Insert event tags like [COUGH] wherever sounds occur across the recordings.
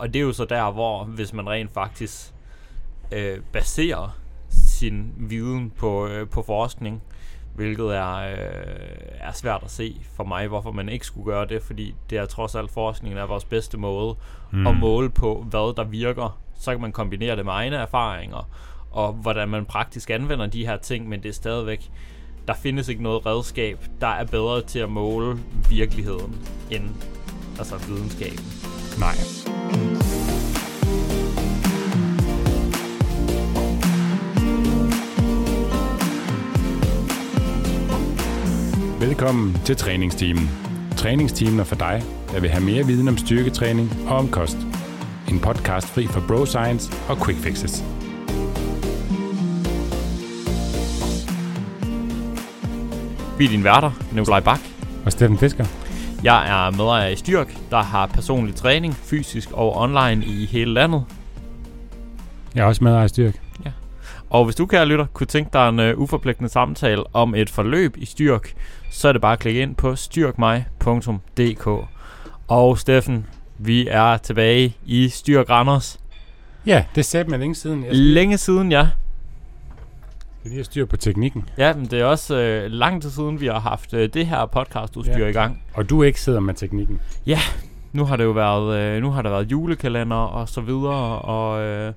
og det er jo så der, hvor hvis man rent faktisk øh, baserer sin viden på, øh, på forskning, hvilket er, øh, er svært at se for mig, hvorfor man ikke skulle gøre det, fordi det er trods alt forskningen er vores bedste måde mm. at måle på, hvad der virker. Så kan man kombinere det med egne erfaringer, og hvordan man praktisk anvender de her ting, men det er stadigvæk, der findes ikke noget redskab, der er bedre til at måle virkeligheden end altså videnskaben. Nej. Velkommen til træningsteamen. Træningsteamen er for dig, der vil have mere viden om styrketræning og om kost. En podcast fri for bro science og quick fixes. Vi er dine værter, Nikolaj Bak. Og Steffen Fisker. Jeg er medejer i Styrk, der har personlig træning, fysisk og online i hele landet. Jeg er også medejer i Styrk. Og hvis du, kære lytter, kunne tænke dig en uh, uforpligtende samtale om et forløb i Styrk, så er det bare at klikke ind på styrkmig.dk. Og Steffen, vi er tilbage i Styrk Randers. Ja, det sagde man længe siden. Jeg Længe siden, ja. skal lige have styr på teknikken. Ja, men det er også øh, lang tid siden, vi har haft øh, det her podcastudstyr Ja. i gang. Og du ikke sidder med teknikken. Nu har det jo været, øh, nu har der været julekalender og så videre, og øh,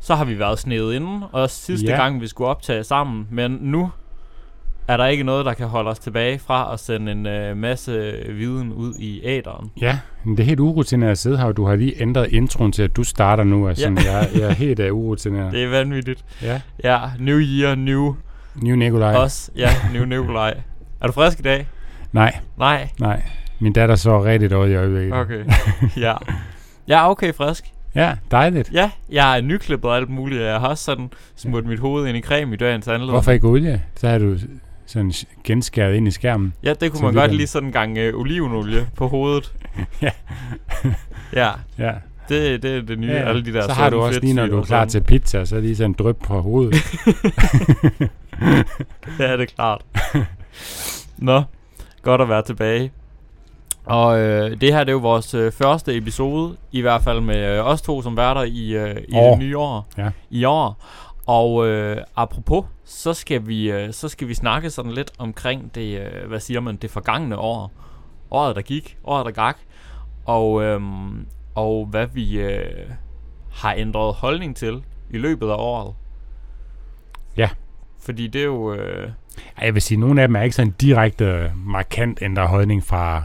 så har vi været snedet inden, og sidste Ja. gang vi skulle optage sammen, men nu er der ikke noget, der kan holde os tilbage fra at sende en øh, masse viden ud i æderen. Ja, men det er helt urutineret at sidde her, og du har lige ændret introen til, at du starter nu. Altså, Ja. jeg, jeg er helt uh, urutineret. [LAUGHS] Det er vanvittigt. Ja, Ja, new year, new New Nikolaj. us. Ja, new Nikolaj. [LAUGHS] Er du frisk i dag? Nej, Nej. nej. Min datter så rigtig dårligt i øjeblikket. Okay. ja. Jeg er okay frisk. Ja, dejligt. Ja, jeg er nyklippet og alt muligt. Jeg har også sådan smurt mit hoved ind i creme i dørens anledning. Hvorfor ikke olie? Så har du sådan genskæret ind i skærmen. Ja, det kunne man godt lige sådan en gang øh, olivenolie på hovedet. [LAUGHS] Ja. ja, Ja. det, det er det nye. ja. Alle de der så har du også lige, når du er klar til pizza, så lige sådan en dryp på hovedet. [LAUGHS] [LAUGHS] Ja, det er klart. Nå, godt at være tilbage. Og øh, det her det er jo vores øh, første episode, i hvert fald med øh, os to som værter i, øh, i År. det nye år. Ja. I år. Og øh, apropos, så skal vi øh, så skal vi snakke sådan lidt omkring det, øh, hvad siger man, det forgangne år. Året der gik, året der gak. Og, øhm, og hvad vi øh, har ændret holdning til i løbet af året. Ja. Fordi det er jo... Øh, Jeg vil sige, at nogle af dem er ikke sådan direkte øh, markant ændret holdning fra,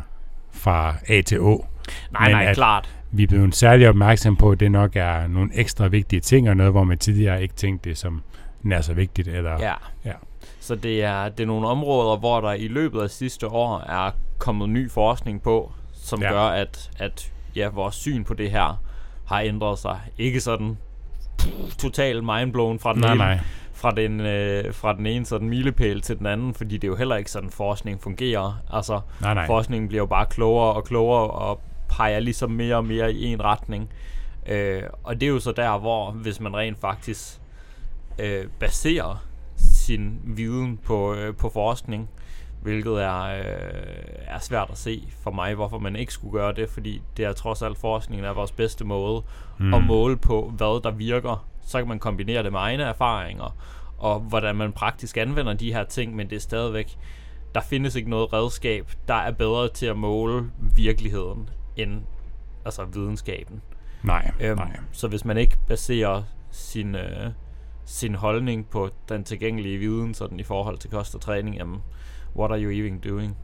fra A til Å. nej, Men nej, at- klart. Vi er blevet særlig opmærksom på, at det nok er nogle ekstra vigtige ting, og noget, hvor man tidligere ikke tænkte det som nær så vigtigt. Eller, Ja. Ja. Så det er, det er nogle områder, hvor der i løbet af sidste år er kommet ny forskning på, som Ja. gør, at, at ja, vores syn på det her har ændret sig. Ikke sådan totalt mindblown fra den, Nej, ene, nej. Fra, den, øh, fra den ene sådan milepæl til den anden, fordi det er jo heller ikke sådan, forskning fungerer. Altså, Nej, nej. Forskningen bliver jo bare klogere og klogere og peger ligesom mere og mere i en retning. Øh, og det er jo så der, hvor hvis man rent faktisk øh, baserer sin viden på, øh, på forskning, hvilket er, øh, er svært at se for mig, hvorfor man ikke skulle gøre det, fordi det er trods alt forskningen er vores bedste måde mm. at måle på, hvad der virker. Så kan man kombinere det med egne erfaringer, og hvordan man praktisk anvender de her ting, men det er stadigvæk, der findes ikke noget redskab, der er bedre til at måle virkeligheden end altså videnskaben. Nej, Øhm, nej. Så hvis man ikke baserer sin, øh, sin holdning på den tilgængelige viden sådan i forhold til kost og træning, jamen, what are you even doing?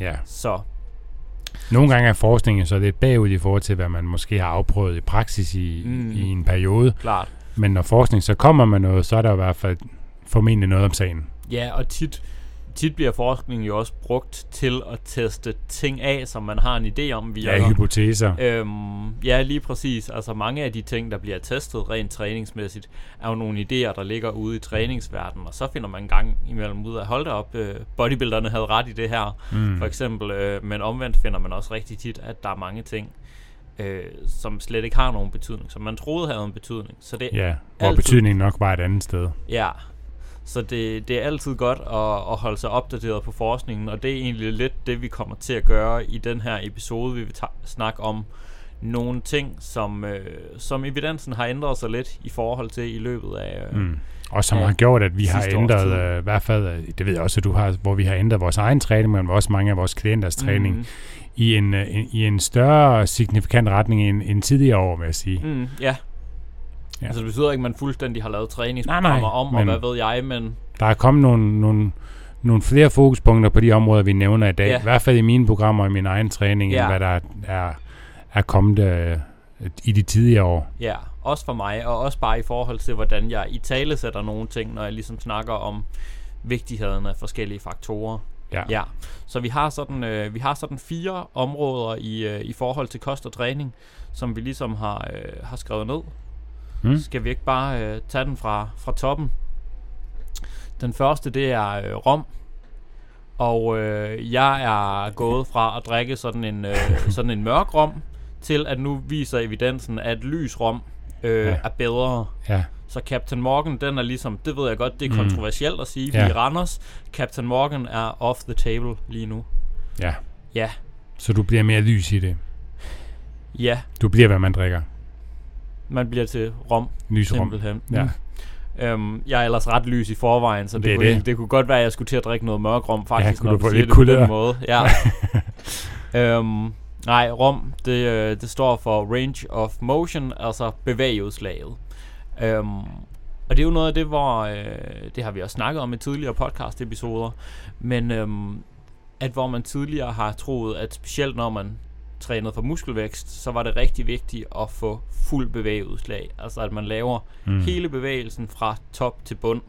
Ja. Så Nogle gange er forskningen så lidt bagud i forhold til, hvad man måske har afprøvet i praksis i, Mm. i en periode. klart. Men når forskning så kommer med noget, så er der i hvert fald formentlig noget om sagen. Ja, og tit, tit bliver forskning jo også brugt til at teste ting af, som man har en idé om virker. Ja, hypoteser. Øhm, ja, lige præcis. Altså mange af de ting, der bliver testet rent træningsmæssigt, er jo nogle idéer, der ligger ude i træningsverdenen, og så finder man en gang imellem ud af, hold da op, øh, bodybuilderne havde ret i det her, Mm. for eksempel. Øh, men omvendt finder man også rigtig tit, at der er mange ting, øh, som slet ikke har nogen betydning, som man troede havde en betydning. Så det, Ja, hvor altid- betydningen nok var et andet sted. Ja, så det, det er altid godt at, at holde sig opdateret på forskningen, og det er egentlig lidt det, vi kommer til at gøre i den her episode. Vi vil ta- snakke om nogle ting, som, øh, som evidensen har ændret sig lidt i forhold til i løbet af... Øh, Mm. Og som har gjort, at vi har ændret, øh, i hvert fald, øh, det ved jeg også, at du har, hvor vi har ændret vores egen træning, men også mange af vores klienters træning, Mm, i, en, øh, en, i en større signifikant retning end, end tidligere år, vil jeg sige. mm, ja. Ja. Altså det betyder ikke, at man fuldstændig har lavet Nej, træningsprogrammer nej, om, og men- hvad ved jeg, men Der er kommet nogle, nogle, nogle flere fokuspunkter på de områder, vi nævner i dag. Ja. I hvert fald i mine programmer og i min egen træning, Ja. end hvad der er, er kommet øh, i de tidligere år. ja, også for mig, og også bare i forhold til, hvordan jeg i tale sætter nogle ting, når jeg ligesom snakker om vigtigheden af forskellige faktorer. Ja. Ja, så vi har sådan, øh, vi har sådan fire områder i, øh, i forhold til kost og træning, som vi ligesom har, øh, har skrevet ned. Mm. Skal vi ikke bare øh, tage den fra, fra toppen? Den første, det er øh, rom. Og øh, jeg er gået fra at drikke sådan en, øh, [LAUGHS] sådan en mørk rom, til at nu viser evidensen, at lys rom øh, Ja. er bedre. Ja, Så Captain Morgan, den er ligesom, det ved jeg godt, det er Mm. kontroversielt at sige, Ja. vi i Randers. Captain Morgan er off the table lige nu. ja. Ja, Så du bliver mere lys i det. ja, Du bliver, hvad man drikker. Man bliver til rom, Lysrum. simpelthen. Ja. Mm. Øhm, jeg er ellers ret lys i forvejen, så det, Det kunne, det. det kunne godt være, at jeg skulle til at drikke noget mørk rom, faktisk, kunne når du få siger det på den måde. Ja. [LAUGHS] øhm, nej, rom, det, øh, det står for range of motion, altså bevægeudslaget. Øhm, og det er jo noget af det, hvor, øh, det har vi også snakket om i tidligere podcast-episoder, men øhm, at hvor man tidligere har troet, at specielt når man trænede for muskelvækst, så var det rigtig vigtigt at få fuld bevægeudslag. Altså at man laver Mm. hele bevægelsen fra top til bund.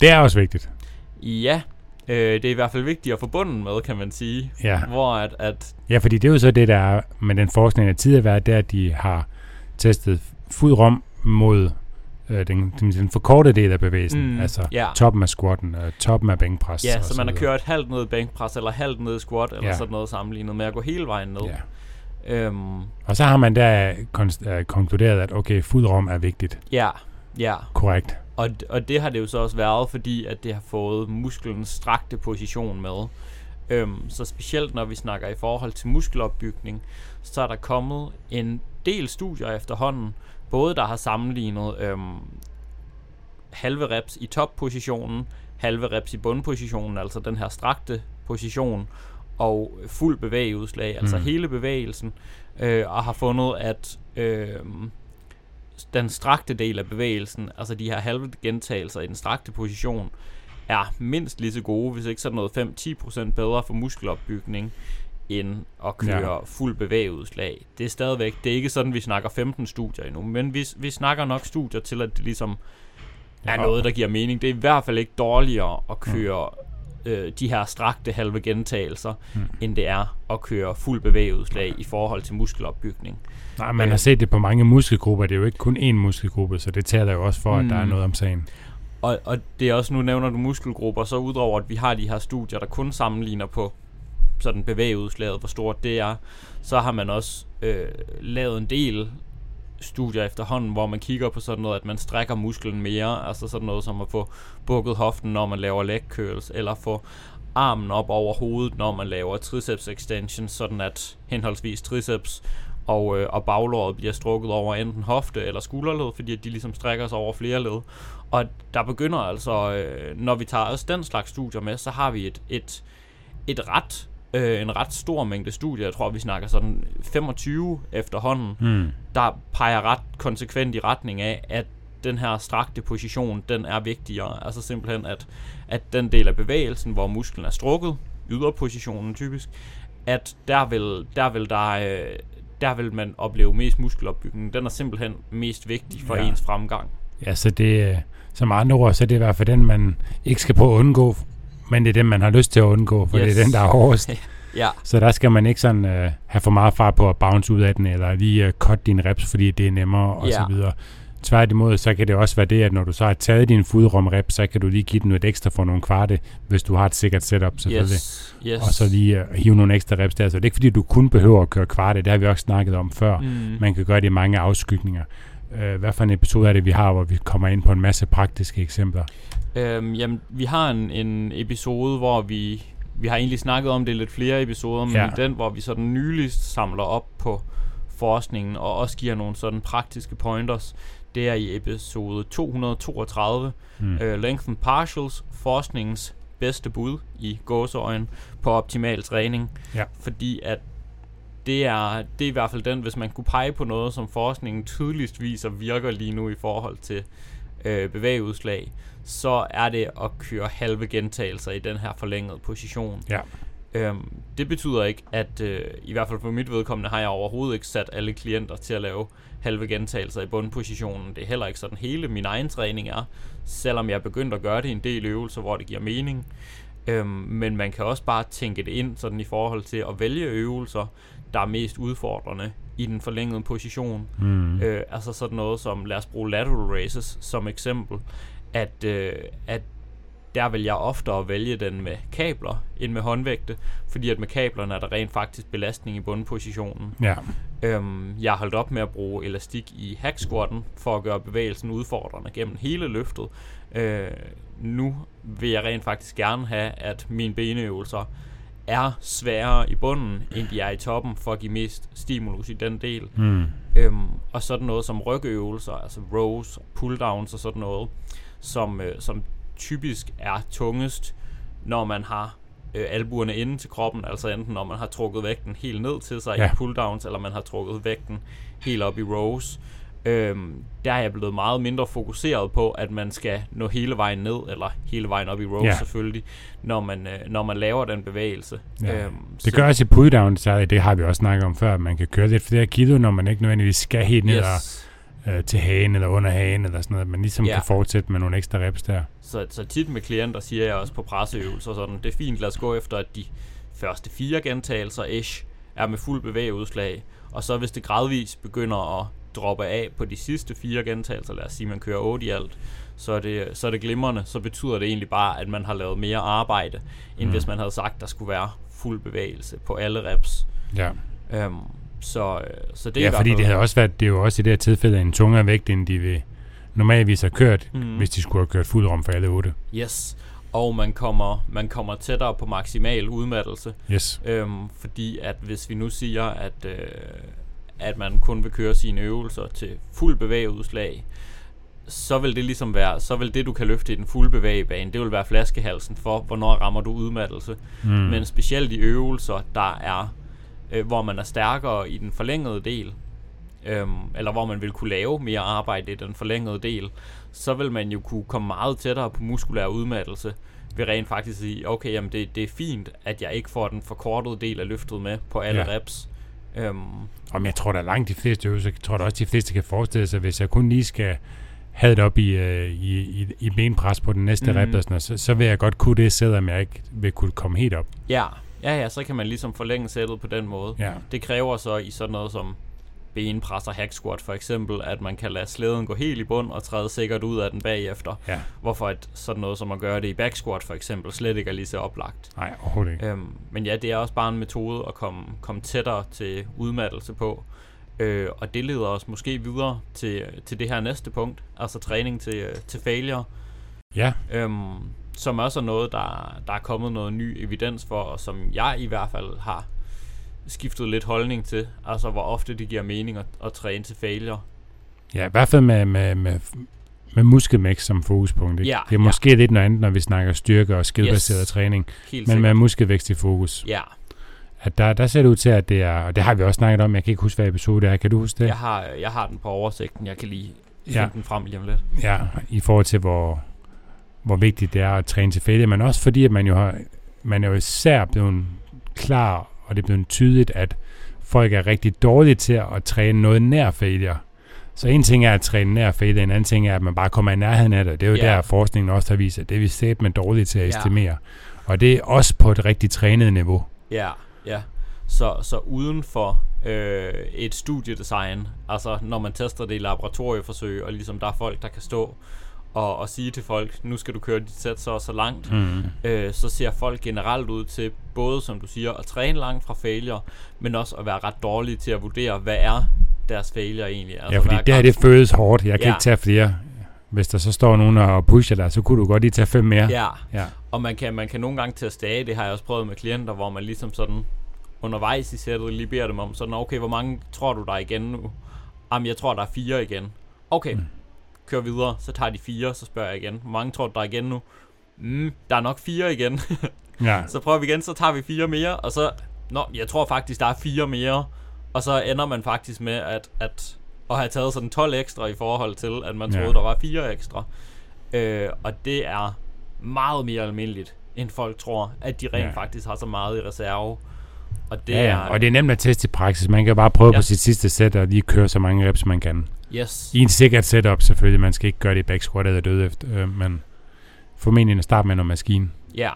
Det er også vigtigt. Ja, øh, det er i hvert fald vigtigt at få bunden med, kan man sige. Ja. Hvor at, at ja, fordi det er jo så det, der er med den forskning, der tidligere har været, det er, at de har testet fuld rom mod øh, den, den, den forkortede del af bevægelsen. Mm, altså ja. toppen af squatten, øh, toppen af bænkpres. ja, og så man har kørt halvt ned i bænkpres, eller halvt ned i squat, eller Ja. sådan noget sammenlignet med at gå hele vejen ned. Ja. Øhm, Og så har man der konst- øh, konkluderet, at okay, fuld rom er vigtigt. ja, ja. Korrekt. Og, og det har det jo så også været, fordi at det har fået musklens strakte position med. Øhm, så specielt når vi snakker i forhold til muskelopbygning, så er der kommet en del studier efterhånden, både der har sammenlignet øhm, halve reps i toppositionen, halve reps i bundpositionen, altså den her strakte position, og fuld bevægeudslag, altså Mm. hele bevægelsen, øh, og har fundet, at øh, den strakte del af bevægelsen, altså de her halve gentagelser i den strakte position, er mindst lige så gode, hvis ikke sådan noget 5-10% bedre for muskelopbygning, end at køre Ja. fuld bevægeudslag. Det er stadigvæk, det er ikke sådan, vi snakker 15 studier endnu, men vi, vi snakker nok studier til, at det ligesom er Ja. noget, der giver mening. Det er i hvert fald ikke dårligere at køre øh, de her strakte halve gentagelser, Mm. end det er at køre fuld bevægeudslag i forhold til muskelopbygning. Nej, man Øh. har set det på mange muskelgrupper. Det er jo ikke kun én muskelgruppe, så det taler jo også for, at der er Mm. noget om sagen. Og, og det er også, nu nævner du muskelgrupper, så udover at vi har de her studier, der kun sammenligner på sådan bevægeudslaget, hvor stort det er, så har man også øh, lavet en del studier efterhånden, hvor man kigger på sådan noget, at man strækker musklen mere, altså sådan noget som at få bukket hoften, når man laver leg curls, eller få armen op over hovedet, når man laver triceps extensions, sådan at henholdsvis triceps og, øh, og baglåret bliver strukket over enten hofte eller skulderled, fordi at de ligesom strækker sig over flere led. Og der begynder altså, øh, når vi tager også den slags studier med, så har vi et, et, et ret, øh, en ret stor mængde studier. Jeg tror, vi snakker sådan 25 efterhånden, Mm. der peger ret konsekvent i retning af, at den her strakte position, den er vigtigere. Altså simpelthen, at, at den del af bevægelsen, hvor musklen er strukket, yderpositionen typisk, at der vil, der vil der... Øh, der vil man opleve mest muskelopbygning. Den er simpelthen mest vigtig for Ja. ens fremgang. Ja, så det, øh, som andre ord, så er det i hvert fald den, man ikke skal prøve at undgå, men det er den, man har lyst til at undgå, for yes. det er den, der er hårdest. [LAUGHS] Ja, Så der skal man ikke sådan øh, have for meget fart på at bounce ud af den, eller lige øh, cut dine reps, fordi det er nemmere, og Ja. så videre. Tværtimod, så kan det også være det, at når du så har taget din fodrum rep, så kan du lige give den noget ekstra for nogle kvarte, hvis du har et sikkert setup selvfølgelig. yes, yes. Og så lige uh, hive nogle ekstra reps der. Så det er ikke fordi, du kun behøver at køre kvarte. Det har vi også snakket om før. Mm. Man kan gøre det i mange afskygninger. Uh, hvad for en episode er det, vi har, hvor vi kommer ind på en masse praktiske eksempler? Øhm, jamen, vi har en, en episode, hvor vi... Vi har egentlig snakket om det i lidt flere episoder, men Ja. den, hvor vi sådan nyligst samler op på forskningen, og også giver nogle sådan praktiske pointers, det er i episode 232, mm. uh, Length and Partials, forskningens bedste bud i gåseøjen på optimal træning. Ja. Fordi at det er, det er i hvert fald den, hvis man kunne pege på noget, som forskningen tydeligst viser virker lige nu i forhold til øh, bevægeudslag, så er det at køre halve gentagelser i den her forlængede position. Ja. Øhm, det betyder ikke, at øh, i hvert fald for mit vedkommende har jeg overhovedet ikke sat alle klienter til at lave halve gentagelser i bundpositionen. Det er heller ikke sådan hele min egen træning er, selvom jeg er begyndt at gøre det i en del øvelser, hvor det giver mening. Øhm, men man kan også bare tænke det ind sådan i forhold til at vælge øvelser, der er mest udfordrende i den forlængede position. Mm. Øh, altså sådan noget som, lad os bruge lateral races som eksempel, at, øh, at der vil jeg oftere vælge den med kabler end med håndvægte, fordi at med kablerne er der rent faktisk belastning i bundpositionen. Ja. Øhm, jeg har holdt op med at bruge elastik i hack squatten for at gøre bevægelsen udfordrende gennem hele løftet. Øh, nu vil jeg rent faktisk gerne have, at mine beneøvelser er sværere i bunden, end de er i toppen, for at give mest stimulus i den del. Mm. Øhm, og sådan noget som rygøvelser, altså rows, pulldowns og sådan noget, som, øh, som typisk er tungest, når man har øh, albuerne inde til kroppen, altså enten når man har trukket vægten helt ned til sig Ja. i pulldowns, eller man har trukket vægten helt op i rows. Øhm, der er jeg blevet meget mindre fokuseret på, at man skal nå hele vejen ned, eller hele vejen op i rows Ja. selvfølgelig, når man, øh, når man laver den bevægelse. Ja. Øhm, Det gør også i pulldown, så det har vi også snakket om før, at man kan køre lidt flere kilo, når man ikke nødvendigvis skal helt ned yes. og, øh, til hagen eller under hagen eller sådan noget, at man ligesom Ja. kan fortsætte med nogle ekstra reps der. Så, så tit med klienter siger jeg også på presseøvelser sådan, det er fint, lad os gå efter, at de første fire gentagelser ish er med fuld bevægeudslag, og så hvis det gradvist begynder at droppe af på de sidste fire gentagelser, lad os sige, man kører 8 i alt, så er, det, så er det glimrende, så betyder det egentlig bare, at man har lavet mere arbejde, end Mm. hvis man havde sagt, der skulle være fuld bevægelse på alle reps. Ja, Øhm, så, øh, så det er ja hvert fordi det havde også været, det er jo også i det her tilfælde en tungere vægt, end de vil normalvis har kørt, mm. Hvis de skulle have kørt fuld rum for alle otte. Yes, og man kommer, man kommer tættere på maksimal udmattelse, Yes. Øhm, fordi at hvis vi nu siger, at, øh, at man kun vil køre sine øvelser til fuld bevægeudslag, så vil det ligesom være, så vil det du kan løfte i den fulde bevægebane, det vil være flaskehalsen for, hvornår rammer du udmattelse. Mm. Men specielt i øvelser, der er, øh, hvor man er stærkere i den forlængede del, øhm, eller hvor man vil kunne lave mere arbejde i den forlængede del, så vil man jo kunne komme meget tættere på muskulær udmattelse, ved rent faktisk sige, okay, jamen det, det er fint, at jeg ikke får den forkortede del af løftet med på alle Ja. reps. Øhm, Om jeg tror, er langt de fleste øvelser, jeg tror da også, de fleste kan forestille sig, hvis jeg kun lige skal have det op i, øh, i, i, i benpres på den næste mm. Rep, og sådan noget, så, så vil jeg godt kunne det, selvom jeg ikke vil kunne komme helt op. ja, ja, ja, så kan man ligesom forlænge sættet på den måde. Ja. Det kræver så i sådan noget som benpres og hack squat for eksempel, at man kan lade slæden gå helt i bund og træde sikkert ud af den bagefter. Ja. Hvorfor at sådan noget som at gøre det i back squat for eksempel slet ikke er lige så oplagt. Nej, overhovedet ikke. Øhm, men ja, det er også bare en metode at komme, komme tættere til udmattelse på. Øh, og det leder os måske videre til, til det her næste punkt, altså træning til, øh, til failure, Ja, øhm, som også er noget, der, der er kommet noget ny evidens for, og som jeg i hvert fald har skiftet lidt holdning til, altså hvor ofte det giver mening at, at træne til failure. ja i hvert fald med, med, med, med muskelmix som fokuspunkt. Ikke? Ja, det er måske lidt noget andet, når vi snakker styrke og skidbaseret Yes. træning, Helt men med sikkert. muskelvækst i fokus. Ja, At der, der ser det ud til, at det er, og det har vi også snakket om, jeg kan ikke huske, hvad episode det er, kan du huske det? jeg har, jeg har den på oversigten, jeg kan lige finde Ja. den frem lige om lidt. Ja, i forhold til, hvor, hvor vigtigt det er at træne til failure, men også fordi, at man jo har, man er jo især blevet klar, og det er blevet tydeligt, at folk er rigtig dårlige til at træne noget nær failure. Så en ting er at træne nær failure, en anden ting er, at man bare kommer i nærheden af det. Det er jo Ja. der, forskningen også har vist, at det er vi sæt med dårligt til at Ja. estimere. Og det er også på et rigtig trænet niveau. Ja, ja. Så, så uden for øh, et studiedesign, altså når man tester det i laboratorieforsøg, og ligesom der er folk, der kan stå og, og sige til folk, nu skal du køre dit sæt så og så langt, Mm. øh, så ser folk generelt ud til, både som du siger, at træne langt fra failure, men også at være ret dårlige til at vurdere, hvad er deres failure egentlig. Altså, Ja, fordi hvad er det føles hårdt. Jeg kan Ja. ikke tage flere. Hvis der så står nogen og pusher dig, så kunne du godt lige tage fem mere. Ja, ja. og man kan, man kan nogle gange teste af, det har jeg også prøvet med klienter, hvor man ligesom sådan undervejs i sættet lige beder dem om, sådan, okay, hvor mange tror du der er igen nu? Jamen, jeg tror, der er fire igen. Okay, mm. Kør videre, så tager de fire, så spørger jeg igen, hvor mange tror du der er igen nu? Mm, der er nok fire igen. [LAUGHS] Ja. så prøver vi igen, så tager vi fire mere, og så, nå, jeg tror faktisk, der er fire mere, og så ender man faktisk med at, at, at have taget sådan 12 ekstra i forhold til, at man troede, Ja. der var fire ekstra. Øh, og det er meget mere almindeligt, end folk tror, at de rent ja. faktisk har så meget i reserve. Og det Ja, er... og det er nemt at teste i praksis. Man kan bare prøve ja. På sit sidste sæt og lige køre så mange reps, man kan. Yes. I en sikkert setup selvfølgelig. Man skal ikke gøre det i back squat eller døde efter, øh, men formentlig at starte med noget maskine. Ja.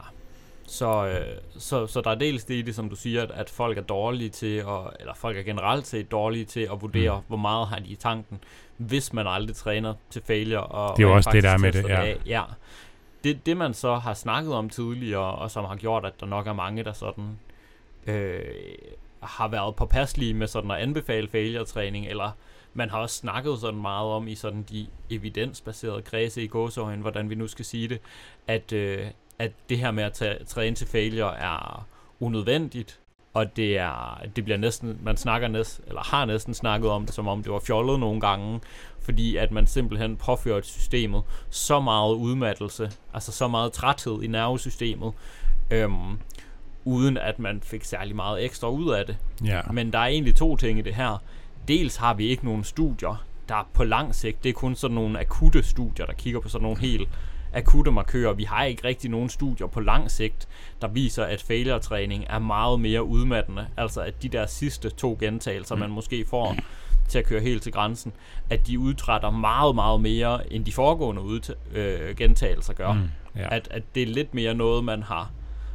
Så, øh, så, så der er dels det i det, som du siger, at, at folk er dårlige til, at, eller folk er generelt set dårlige til at vurdere, Mm. hvor meget har de i tanken, hvis man aldrig træner til failure. Og Det er jo rent også det, der er med det, ja. af. ja. Det, det man så har snakket om tidligere, og som har gjort, at der nok er mange, der sådan øh, har været påpasselige med sådan at anbefale failure-træning, eller man har også snakket sådan meget om i sådan de evidensbaserede kredse i gåsøjen, hvordan vi nu skal sige det, at, øh, at det her med at tage, træne til failure er unødvendigt, og det er, det bliver næsten, man snakker næsten, eller har næsten snakket om det, som om det var fjollet nogle gange, fordi at man simpelthen påfører systemet så meget udmattelse, altså så meget træthed i nervesystemet, øhm, uden at man fik særlig meget ekstra ud af det. Ja. Men der er egentlig to ting i det her. Dels har vi ikke nogen studier, der på lang sigt, det er kun sådan nogle akutte studier, der kigger på sådan nogle helt akutte markører. Vi har ikke rigtig nogen studier på lang sigt, der viser, at failure-træning er meget mere udmattende. Altså at de der sidste to gentagelser, man måske får til at køre helt til grænsen, at de udtrætter meget, meget mere, end de foregående ud, øh, gentagelser gør. Mm, ja. At, at det er lidt mere noget, man har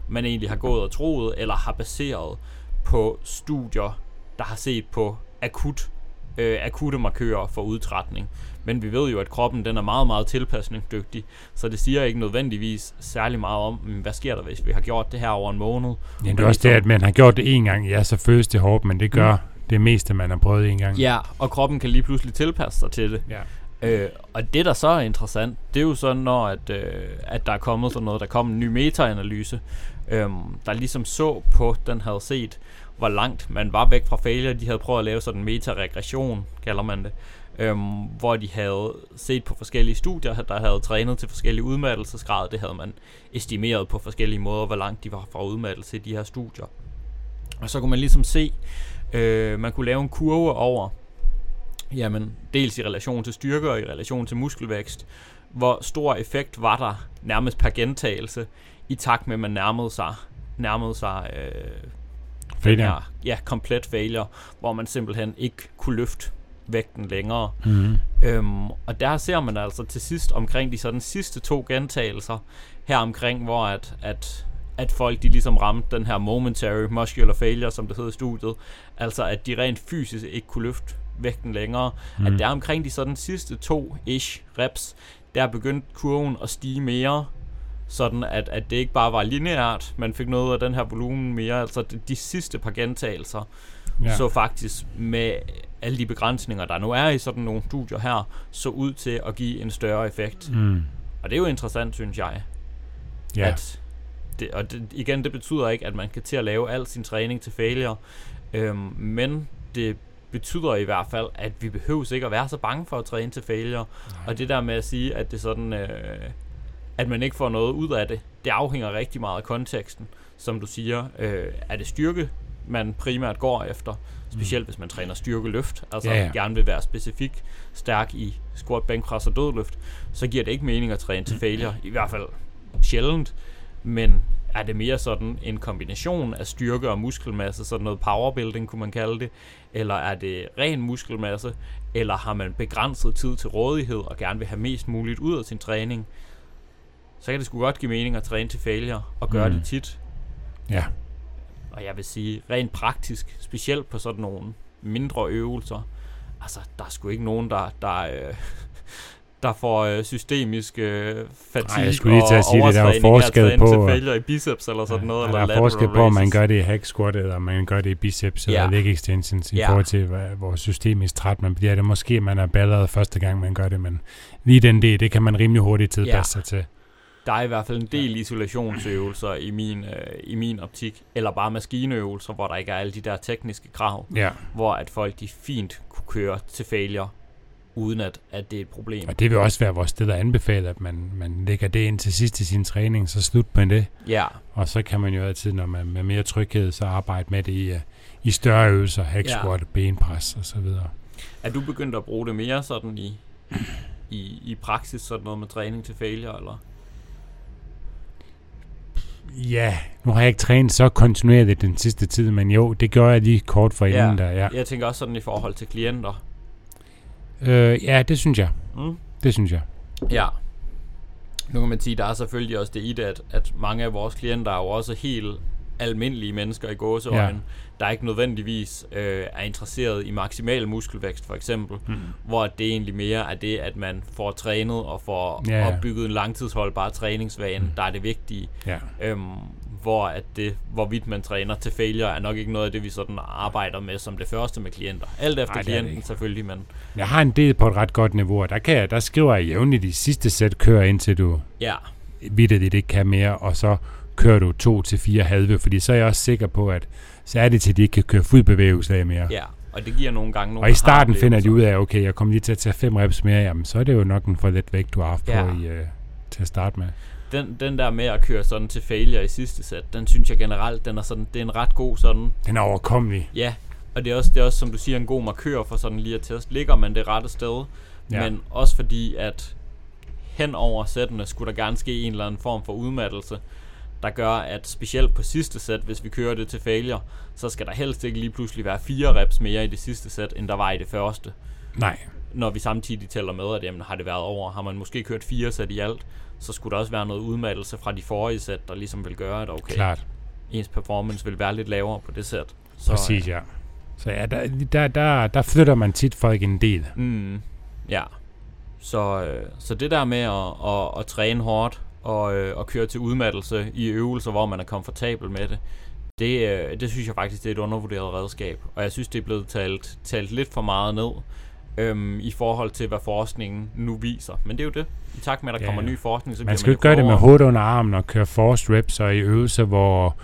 man egentlig har gået og troet, eller har baseret på studier, der har set på akut, øh, akutte markører for udtrætning. Men vi ved jo, at kroppen den er meget, meget tilpasningsdygtig, så det siger ikke nødvendigvis særlig meget om, "Mm, hvad sker der, hvis vi har gjort det her over en måned. Ja, det er også det, at man har gjort det en gang. Ja, så føles det hårdt, men det gør mm. det meste, man har prøvet en gang. Ja, og kroppen kan lige pludselig tilpasse sig til det. ja. Øh, og det, der så er interessant, det er jo sådan, når at, øh, at der er kommet sådan noget, der kom en ny meta-analyse, øhm, der ligesom så på, den havde set, hvor langt man var væk fra failure. De havde prøvet at lave sådan en meta-regression, kalder man det, øhm, hvor de havde set på forskellige studier, der havde trænet til forskellige udmattelsesgrader. Det havde man estimeret på forskellige måder, hvor langt de var fra udmattelse i de her studier. Og så kunne man ligesom se, øh, man kunne lave en kurve over, Jamen, dels i relation til styrke og i relation til muskelvækst. Hvor stor effekt var der nærmest per gentagelse, i takt med, at man nærmede sig, nærmede sig øh, Failure. her ja, komplet failure, hvor man simpelthen ikke kunne løfte vægten længere. Mm. Øhm, og der ser man altså til sidst omkring de sådan sidste to gentagelser her omkring, hvor at, at, at folk de ligesom ramte den her momentary muscular failure, som det hedder i studiet. Altså at de rent fysisk ikke kunne løfte vægten længere. Mm. At der omkring de sådan sidste to-ish reps, der begyndte kurven at stige mere, sådan at, at det ikke bare var lineært, man fik noget af den her volumen mere. Altså de, de sidste par gentagelser, Ja. så faktisk med alle de begrænsninger, der nu er i sådan nogle studier her, så ud til at give en større effekt. Mm. Og det er jo interessant, synes jeg. Ja. At det, og det, igen, det betyder ikke, at man kan til at lave al sin træning til failure, øhm, men det betyder i hvert fald, at vi behøver ikke at være så bange for at træne til failure. Og det der med at sige, at det sådan, øh, at man ikke får noget ud af det, det afhænger rigtig meget af konteksten. Som du siger, øh, er det styrke, man primært går efter, specielt hvis man træner styrkeløft, altså Ja, ja. gerne vil være specifik stærk i squat, bænkpres og dødløft, så giver det ikke mening at træne til failure, i hvert fald sjældent, men er det mere sådan en kombination af styrke og muskelmasse, sådan noget powerbuilding kunne man kalde det, eller er det ren muskelmasse, eller har man begrænset tid til rådighed og gerne vil have mest muligt ud af sin træning, så kan det sgu godt give mening at træne til failure og gøre Mm. det tit. ja. Og jeg vil sige, rent praktisk, specielt på sådan nogle mindre øvelser, altså der er sgu ikke nogen, der, der, øh, [LAUGHS] der får øh, systemisk øh, fatigue Ej, jeg skulle lige til at sige det, der er forskel på, failure i biceps eller sådan noget. Ja, eller der er forskel på, om man gør det i hack squat, eller man gør det i biceps Ja. eller leg extensions, i Ja. forhold til, hvad, hvor systemisk træt man bliver. Det er måske, man er balleret første gang, man gør det, men lige den del, det kan man rimelig hurtigt tilpasse Ja. sig til. Der er i hvert fald en del isolationsøvelser i min, øh, i min optik, eller bare maskineøvelser, hvor der ikke er alle de der tekniske krav, Ja, hvor at folk de fint kunne køre til failure, uden at, at det er et problem. og det vil også være vores sted at anbefale, at man, man lægger det ind til sidst i sin træning, så slut med det. Ja, Og så kan man jo altid, når man med mere tryghed, så arbejde med det i, øh, i større øvelser, hack Ja. squat, benpres og så videre. er du begyndt at bruge det mere sådan i, i, i praksis, sådan noget med træning til failure, eller? Ja, nu har jeg ikke trænet så kontinuerligt den sidste tid, men jo, det gør jeg lige kort for Ja. inden der, ja. Jeg tænker også sådan i forhold til klienter. Øh, ja, det synes jeg. Mm. Det synes jeg. Ja. Nu kan man sige, der er selvfølgelig også det i det, at, at mange af vores klienter er jo også helt almindelige mennesker i gåseøjne, Ja. der ikke nødvendigvis øh, er interesseret i maksimal muskelvækst, for eksempel, Mm. hvor det egentlig mere er det, at man får trænet og får Ja, ja. opbygget en langtidsholdbar træningsvane, Mm. der er det vigtige. Ja. Øhm, hvor at det, hvorvidt man træner til failure, er nok ikke noget af det, vi sådan arbejder med som det første med klienter. Alt efter Ej, klienten selvfølgelig, men Jeg har en del på et ret godt niveau, og der, kan jeg, der skriver jeg jævnligt i sidste sæt, kører indtil du ja, vidderligt ikke kan mere, og så kører du to til fire halve, fordi så er jeg også sikker på, at så er det til, at de ikke kan køre fuld bevægelse af mere. ja. Og det giver nogle gange nogle Og i starten finder de ud af, okay, jeg kommer lige til at tage fem reps mere, jamen så er det jo nok en for let vægt, du har haft Ja. på i, øh, til at starte med. den, den der med at køre sådan til failure i sidste sæt, den synes jeg generelt, den er sådan, det er en ret god sådan, Den er overkommelig. ja, og det er også, det er også som du siger, en god markør for sådan lige at teste, ligger man det rette sted, ja. men også fordi, at hen over sættene skulle der gerne ske en eller anden form for udmattelse, der gør, at specielt på sidste sæt, hvis vi kører det til failure, så skal der helst ikke lige pludselig være fire reps mere i det sidste sæt, end der var i det første. Nej, Når vi samtidig tæller med, at jamen, har det været over, har man måske kørt fire sæt i alt, så skulle der også være noget udmattelse fra de forrige sæt, der ligesom vil gøre, at okay, klart. ens performance vil være lidt lavere på det sæt. Så, Præcis, ja. Så ja, der, der, der, der flytter man tit folk en del. Mm, ja. Så, øh, så det der med at, at, at træne hårdt og, øh, og køre til udmattelse i øvelser, hvor man er komfortabel med det, det, øh, det synes jeg faktisk, det er et undervurderet redskab. Og jeg synes, det er blevet talt, talt lidt for meget ned øhm, i forhold til, hvad forskningen nu viser. Men det er jo det. I takt med, at der Ja, kommer ny forskning, så Man bliver skal jo man ikke gøre det med hovedet under armen og køre forced reps og i øvelser, hvor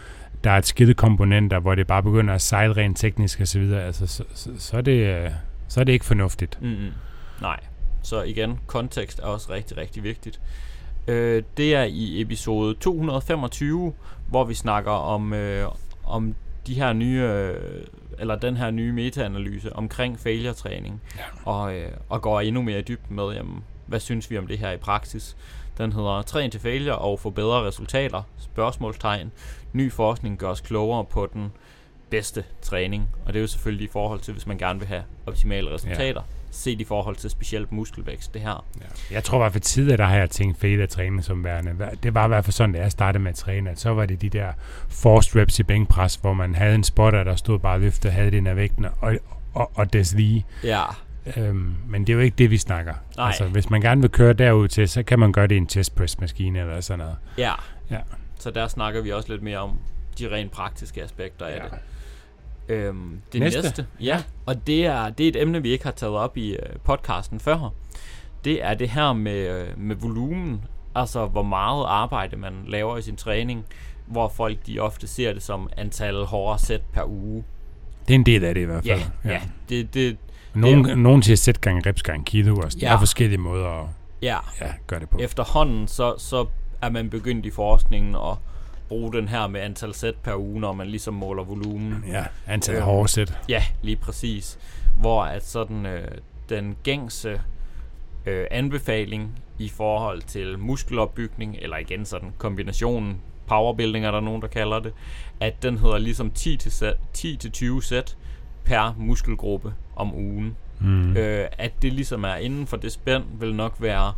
der er et skidt komponenter, hvor det bare begynder at sejle rent teknisk og så videre. Altså, så, så, så, er det, øh, så er det ikke fornuftigt. Mm-mm. Nej. Så igen, kontekst er også rigtig, rigtig vigtigt. Øh, det er i episode 225, hvor vi snakker om, øh, om de her nye, øh, eller den her nye metaanalyse omkring failure-træning, Ja. og, øh, og går endnu mere i dybden med, jamen, hvad synes vi om det her i praksis. Den hedder Træn til failure og få bedre resultater, spørgsmålstegn. Ny forskning gør os klogere på den bedste træning, og det er jo selvfølgelig i forhold til, hvis man gerne vil have optimale resultater, set i forhold til specielt muskelvækst, det her. Ja. Jeg tror i hvert fald tidligere, der har jeg tænkt failure træning som værende. Det var i hvert fald sådan, da jeg startede med at træne, at så var det de der forced reps i bænkpres, hvor man havde en spotter, der stod bare og løftede halvdelen af vægten og, og, og des lige. Ja, Øhm, men det er jo ikke det, vi snakker. Nej. Altså, hvis man gerne vil køre derud til, så kan man gøre det i en chest press maskine eller sådan noget. ja. Ja. Så der snakker vi også lidt mere om de rent praktiske aspekter af Ja. det. Øhm, det Næste. næste, ja, og det er, det er et emne, vi ikke har taget op i øh, podcasten før. Det er det her med, øh, med volumen, altså hvor meget arbejde man laver i sin træning, hvor folk de ofte ser det som antal hårde sæt per uge. Det er en del af det i hvert fald. Ja, ja. Det, det, Nogen, Det er- nogen siger sæt gange reps gange kilo også. Der Ja. er forskellige måder at ja, ja, gøre det på. efterhånden, så, så er man begyndt i forskningen at bruge den her med antal sæt per uge, når man ligesom måler volumen. Ja, antal Øhm. hårde sæt. Ja, lige præcis. Hvor at sådan øh, den gængse øh, anbefaling i forhold til muskelopbygning, eller igen sådan kombinationen powerbuilding er der nogen, der kalder det, at den hedder ligesom 10 til sæt- 10-20 sæt per muskelgruppe om ugen. Mm. Øh, at det ligesom er inden for det spænd, vil nok være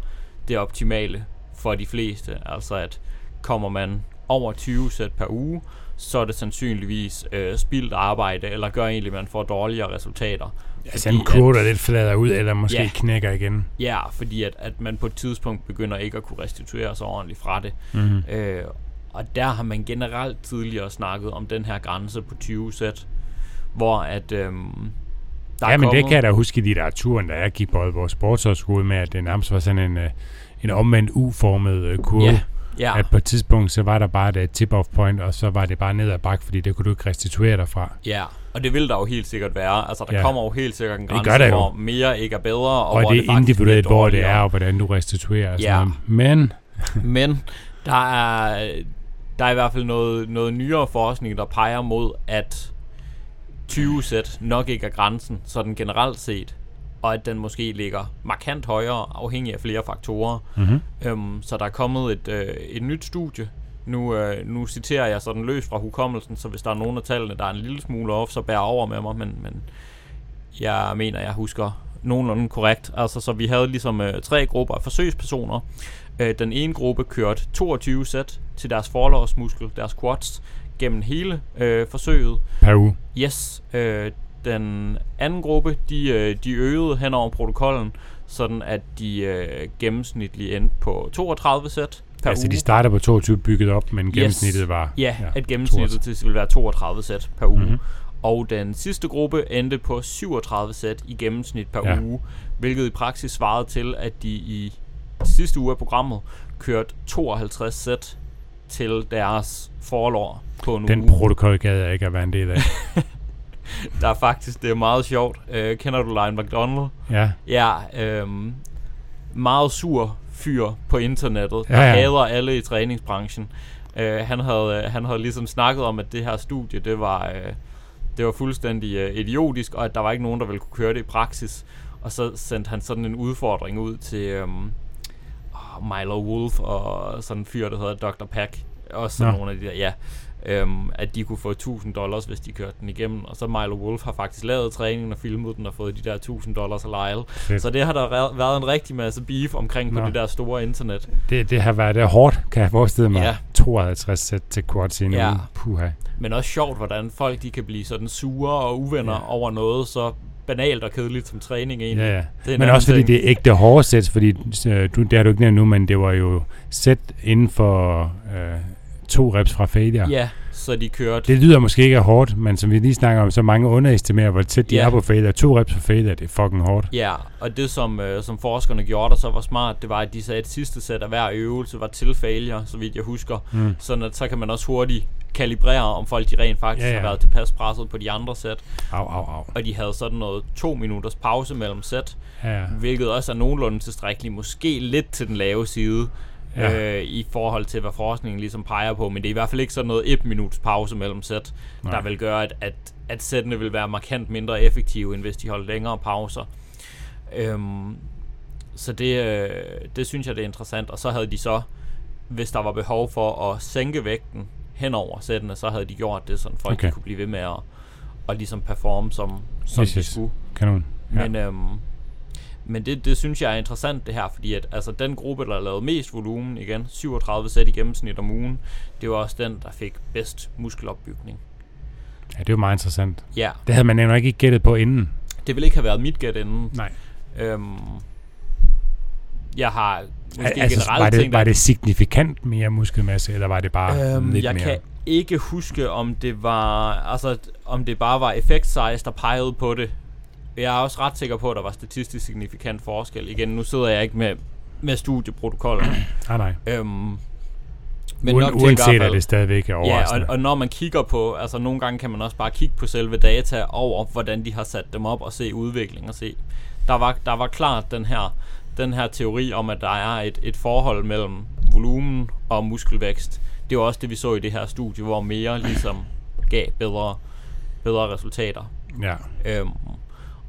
det optimale for de fleste. Altså at kommer man over 20 sæt per uge, så er det sandsynligvis øh, spildt arbejde, eller gør egentlig, at man får dårligere resultater. altså en der lidt flader ud, eller måske Ja. knækker igen. Ja, fordi at, at man på et tidspunkt begynder ikke at kunne restituere sig ordentligt fra det. Mm. Øh, og der har man generelt tidligere snakket om den her grænse på 20 sæt, hvor at øhm, der Ja, er men det kan jeg da huske i litteraturen, da jeg gik på Aalborg Sportshøjskole med, at det nærmest var sådan en, øh, en omvendt U-formet øh, kurve. Ja, Ja, At på et tidspunkt, så var der bare et tip-off point, og så var det bare ned ad bakke, fordi det kunne du ikke restituere derfra. ja. Og det vil der jo helt sikkert være. Altså, der Ja. kommer jo helt sikkert en Det grænse, jo. hvor mere ikke er bedre, og, Og, hvor det er individuelt, hvor det er, og hvordan du restituerer. Sådan Ja. Men, [LAUGHS] Men der er, der er i hvert fald noget, noget nyere forskning, der peger mod, at 20 sæt nok ikke er grænsen, sådan generelt set, og at den måske ligger markant højere, afhængig af flere faktorer. mm-hmm. Øhm, så der er kommet et, øh, et nyt studie. Nu, øh, nu citerer jeg sådan løs fra hukommelsen, så hvis der er nogle af tallene, der er en lille smule off, så bær over med mig, men, men jeg mener, jeg husker nogenlunde korrekt. Altså, så vi havde ligesom øh, tre grupper af forsøgspersoner. Øh, den ene gruppe kørte 22 sæt til deres forlovsmuskel, deres quads, gennem hele øh, forsøget. per uge. Yes, øh, den anden gruppe, de, øh, de øgede hen over protokollen, sådan at de øh, gennemsnitligt endte på 32 sæt per Altså, uge. de starter på 22 bygget op, men gennemsnittet var... Ja, ja at gennemsnittet til vil være 32 sæt per uge. Mhm. Mm-hmm. Og den sidste gruppe endte på 37 sæt i gennemsnit per ja. uge, hvilket i praksis svarede til, at de i sidste uge af programmet kørte 52 sæt til deres forlår på en Den uge. protokol gad jeg ikke at være en del af. [LAUGHS] [LAUGHS] Der er faktisk, det er meget sjovt. Øh, kender du Lion McDonald? ja, Ja, øhm, meget sur fyr på internettet, der Ja, ja. hader alle i træningsbranchen. Øh, han, havde, øh, han havde ligesom snakket om, at det her studie, det var, øh, det var fuldstændig øh, idiotisk, og at der var ikke nogen, der ville kunne køre det i praksis. Og så sendte han sådan en udfordring ud til oh, Milo Wolf og sådan en fyr, der hedder Dr. Pack. Også sådan Nå. nogle af de der, ja. Øhm, at de kunne få 1000 dollars, hvis de kørte den igennem. Og så Milo Wolf har faktisk lavet træningen og filmet den og fået de der 1000 dollars af Lyle. fedt. Så det har der været- en rigtig masse beef omkring på Nå. det der store internet. Det, det har været det hårdt, kan jeg forestille mig. Ja. 52 sæt til quads i Ja. Puha. Men også sjovt, hvordan folk de kan blive sådan sure og uvenner Ja. over noget så banalt og kedeligt som træning egentlig. Ja, ja. Det er en Men også fordi ting. det er ikke det hårde sæt, fordi øh, du, det har du ikke nævnt nu, men det var jo sæt inden for øh, to reps fra failure. Ja, så de kørte... Det lyder måske ikke hårdt, men som vi lige snakker om, så mange underestimerer, hvor tæt de Ja. er på failure. To reps fra failure, det er fucking hårdt. Ja, og det som, øh, som forskerne gjorde, der så var smart, det var, at de sagde, at sidste sæt af hver øvelse var til failure, så vidt jeg husker. Mm. Sådan at så kan man også hurtigt kalibrere, om folk de rent faktisk Ja, ja, ja. har været tilpas presset på de andre sæt. Au, au, au. Og de havde sådan noget to minutters pause mellem sæt, Ja, ja. hvilket også er nogenlunde tilstrækkeligt, måske lidt til den lave side, Ja. øh, i forhold til, hvad forskningen ligesom peger på. Men det er i hvert fald ikke sådan noget et minuts pause mellem sæt, der vil gøre, at, at, at sættene vil være markant mindre effektive, end hvis de holder længere pauser. Øhm, så det, øh, det synes jeg, det er interessant. Og så havde de så, hvis der var behov for at sænke vægten hen over sættene, så havde de gjort det, sådan folk Okay. kunne blive ved med at, at ligesom performe, som, som Yes, de skulle. Kanon. Ja. Men, øhm, men det, det synes jeg er interessant det her, fordi at altså, den gruppe, der lavede mest volumen, igen 37 sæt i gennemsnit om ugen, det var også den, der fik bedst muskelopbygning. ja, det er jo meget interessant. Ja, Det havde man nemlig ikke gættet på inden. det ville ikke have været mit gæt inden. Nej. Øhm, jeg har måske altså, generelt var, det, tænkt, var det signifikant mere muskelmasse, eller var det bare Øhm, lidt jeg mere? kan ikke huske, om det var altså, om det bare var effect size, der pegede på det. Jeg er også ret sikker på, at der var statistisk signifikant forskel. Igen, nu sidder jeg ikke med, med studieprotokollen. [CLEARS THROAT] Ah, nej. øhm, Men Uden, nok til uanset fald- at det stadigvæk er Ja, overraskende. og, og når man kigger på, altså nogle gange kan man også bare kigge på selve data over, hvordan de har sat dem op og se udvikling og se. Der var, der var klart den her, den her teori om, at der er et, et forhold mellem volumen og muskelvækst. Det var også det, vi så i det her studie, hvor mere ligesom gav bedre, bedre resultater. ja. Øhm,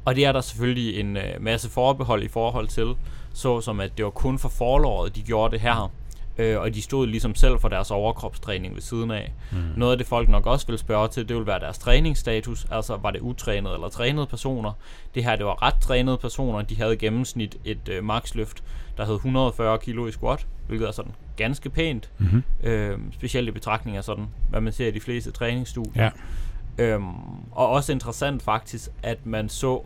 og det er der selvfølgelig en øh, masse forbehold i forhold til, såsom at det var kun for forlåret, de gjorde det her. Øh, og de stod ligesom selv for deres overkropstræning ved siden af. Mm. Noget af det folk nok også vil spørge til, det vil være deres træningsstatus, altså var det utrænede eller trænede personer. Det her, det var ret trænede personer, de havde i gennemsnit et øh, maxløft, der hed 140 kilo i squat, hvilket er sådan ganske pænt, Mm-hmm. øh, specielt i betragtning af sådan, hvad man ser i de fleste træningsstudier. Ja. Øhm, og også interessant faktisk, at man så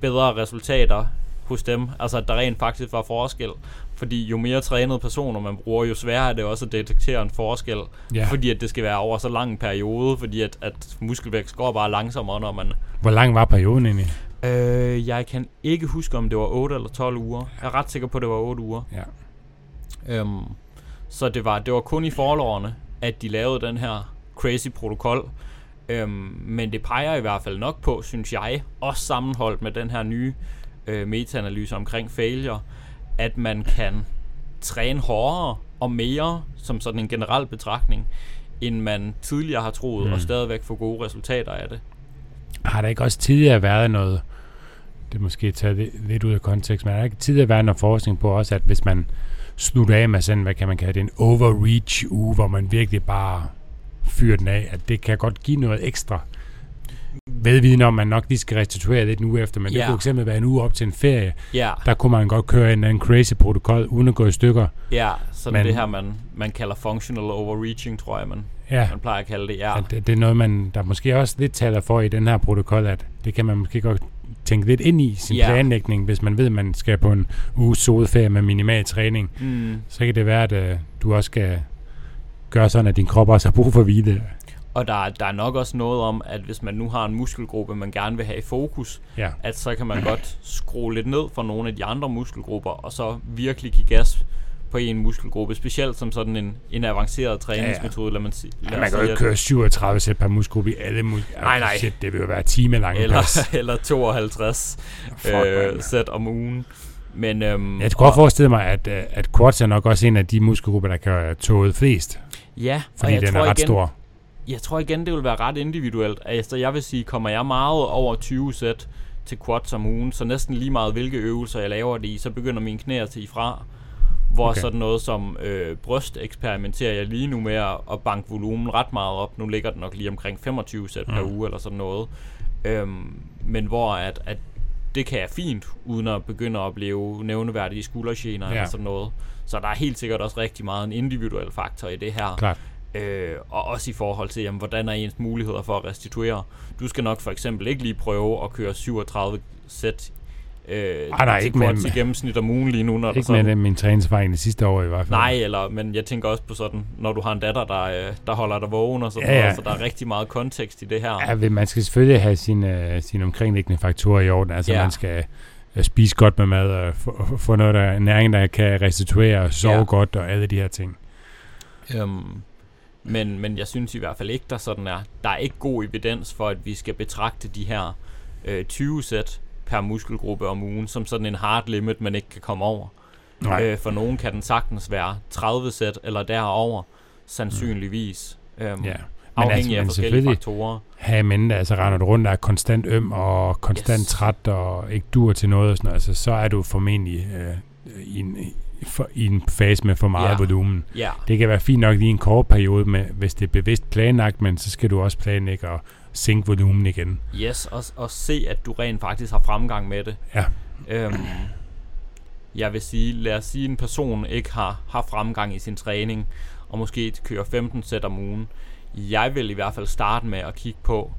bedre resultater hos dem, altså at der rent faktisk var forskel, fordi jo mere trænede personer man bruger, jo sværere er det også at detektere en forskel, Ja. fordi at det skal være over så lang en periode, fordi at, at muskelvækst går bare langsommere, når man... Hvor lang var perioden egentlig? Øh, jeg kan ikke huske, om det var 8 eller 12 uger. Jeg er ret sikker på, at det var 8 uger. Ja. Øhm, Så det var, det var kun i forlårene, at de lavede den her crazy protokol. Øhm, men det peger i hvert fald nok på, synes jeg, også sammenholdt med den her nye øh, metaanalyse omkring failure, at man kan træne hårdere og mere som sådan en generel betragtning, end man tidligere har troet, mm. og stadigvæk få gode resultater af det. Har der ikke også tidligere været noget, det er måske taget lidt ud af kontekst, men har der ikke tidligere været noget forskning på også, at hvis man slutter af med sådan, hvad kan man kalde det, en overreach uge, hvor man virkelig bare fyrer den af, at det kan godt give noget ekstra vedviden om, man nok lige skal restituere lidt nu efter, men yeah. det kunne eksempel være en uge op til en ferie. Yeah. Der kunne man godt køre en, en crazy protokol, uden at gå i stykker. Ja, så men, det her, man, man kalder functional overreaching, tror jeg, man, ja, man plejer at kalde det. Ja. At det, det er noget, man, der måske også lidt taler for i den her protokol, at det kan man måske godt tænke lidt ind i sin Ja. planlægning, hvis man ved, at man skal på en uges solferie med minimal træning. Mm. Så kan det være, at øh, du også skal gøre sådan, at din krop også har brug for hvile. Og der, er- der er nok også noget om, at hvis man nu har en muskelgruppe, man gerne vil have i fokus, Ja. at så kan man godt skrue lidt ned for nogle af de andre muskelgrupper, og så virkelig give gas på en muskelgruppe, specielt som sådan en, en avanceret træningsmetode, lad man sige. Ja, man kan jo ikke køre 37 sæt per muskelgruppe i alle muskler. Nej, nej. Shit, det vil jo være time lang eller, pas. [LAUGHS] eller 52 Fuck, øh, sæt om ugen. Men, øhm, Jeg kunne godt forestille mig, at, øh, at quads er nok også en af de muskelgrupper, der kan tåle flest, Ja, fordi og jeg den tror er ret igen, stor. Jeg tror igen, det vil være ret individuelt. Altså, jeg vil sige, kommer jeg meget over 20 sæt til quads om ugen, så næsten lige meget hvilke øvelser jeg laver det i, så begynder mine knæ at sige fra. Hvor Okay. sådan noget som øh, bryst eksperimenterer jeg lige nu med at, at banke volumen ret meget op. Nu ligger den nok lige omkring 25 sæt per Mm. uge eller sådan noget. Øhm, men hvor at, at det kan jeg fint, uden at begynde at opleve nævneværdige skuldergener Ja. eller sådan noget. Så der er helt sikkert også rigtig meget en individuel faktor i det her. Klart. Øh, og også i forhold til, jamen, hvordan er ens muligheder for at restituere. Du skal nok for eksempel ikke lige prøve at køre 37 sæt øh, Ah, nej, ikke med- gennemsnit om ugen lige nu, når der Ikke sådan, med min træningserfaring sidste år i hvert fald. Nej, eller, men jeg tænker også på sådan, når du har en datter, der, øh, der holder dig vågen og sådan Ja, ja, noget, så der er rigtig meget kontekst i det her. Ja, man skal selvfølgelig have sine, sine omkringliggende faktorer i orden. Altså Ja. man skal øh, spise godt med mad, og få, få noget der, næring, der kan restituere, og sove Ja. godt, og alle de her ting. Øhm, men, men jeg synes i hvert fald ikke, der sådan er, der er ikke god evidens for, at vi skal betragte de her øh, 20 sæt per muskelgruppe om ugen som sådan en hard limit, man ikke kan komme over. Nej. Øh, for nogen kan den sagtens være 30 sæt eller derover sandsynligvis. Øhm, Ja. afhængig altså, af men forskellige faktorer. have en mente, altså render du rundt, der er konstant øm og konstant Yes. træt og ikke dur til noget, og sådan noget, altså, så er du formentlig øh, i, en, for, i en fase med for meget Ja. volumen. Ja, Det kan være fint nok lige en kort periode, med, hvis det er bevidst planlagt, men så skal du også planlægge og sænke volumen igen. yes, og, og se, at du rent faktisk har fremgang med det. Ja. Øhm, jeg vil sige, lad os sige, at en person ikke har, har fremgang i sin træning, og måske kører 15 sæt om ugen. Jeg vil i hvert fald starte med at kigge på,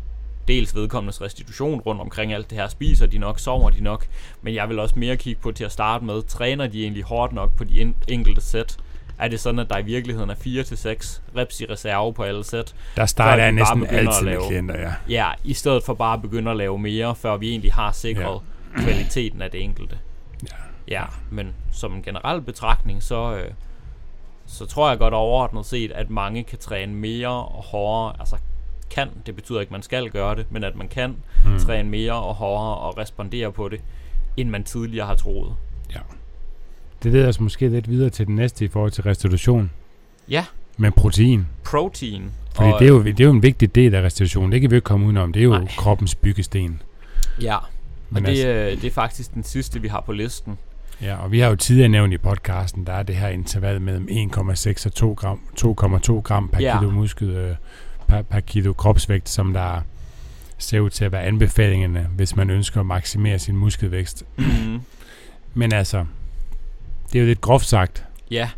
dels vedkommendes restitution rundt omkring alt det her. Spiser de nok, sover de nok? Men jeg vil også mere kigge på til at starte med, træner de egentlig hårdt nok på de en- enkelte sæt? Er det sådan, at der i virkeligheden er 4-6 reps i reserve på alle sæt? Der starter jeg næsten altid med lave- klienter, ja. Ja, i stedet for bare at begynde at lave mere, før vi egentlig har sikret ja. kvaliteten af det enkelte. Ja. Ja, men som en generel betragtning, så, øh, så tror jeg godt overordnet set, at mange kan træne mere og hårdere. Altså kan, det betyder ikke, at man skal gøre det, men at man kan mm. træne mere og hårdere og respondere på det, end man tidligere har troet. Det leder os måske lidt videre til den næste i forhold til restitution Ja, med protein. protein. Fordi og, det er, jo, det er jo en vigtig del af restitutionen. Det kan vi jo ikke komme udenom. Det er jo Nej. kroppens byggesten. Ja, og Men det, altså, øh, det er faktisk den sidste, vi har på listen. ja, og vi har jo tidligere nævnt i podcasten, der er det her interval mellem 1,6 og 2 gram, 2,2 gram per Ja. kilo muskel, øh, per, per kilo kropsvægt, som der ser ud til at være anbefalingerne, hvis man ønsker at maksimere sin muskelvækst. Mhm. Men altså, det er jo lidt groft sagt. Ja,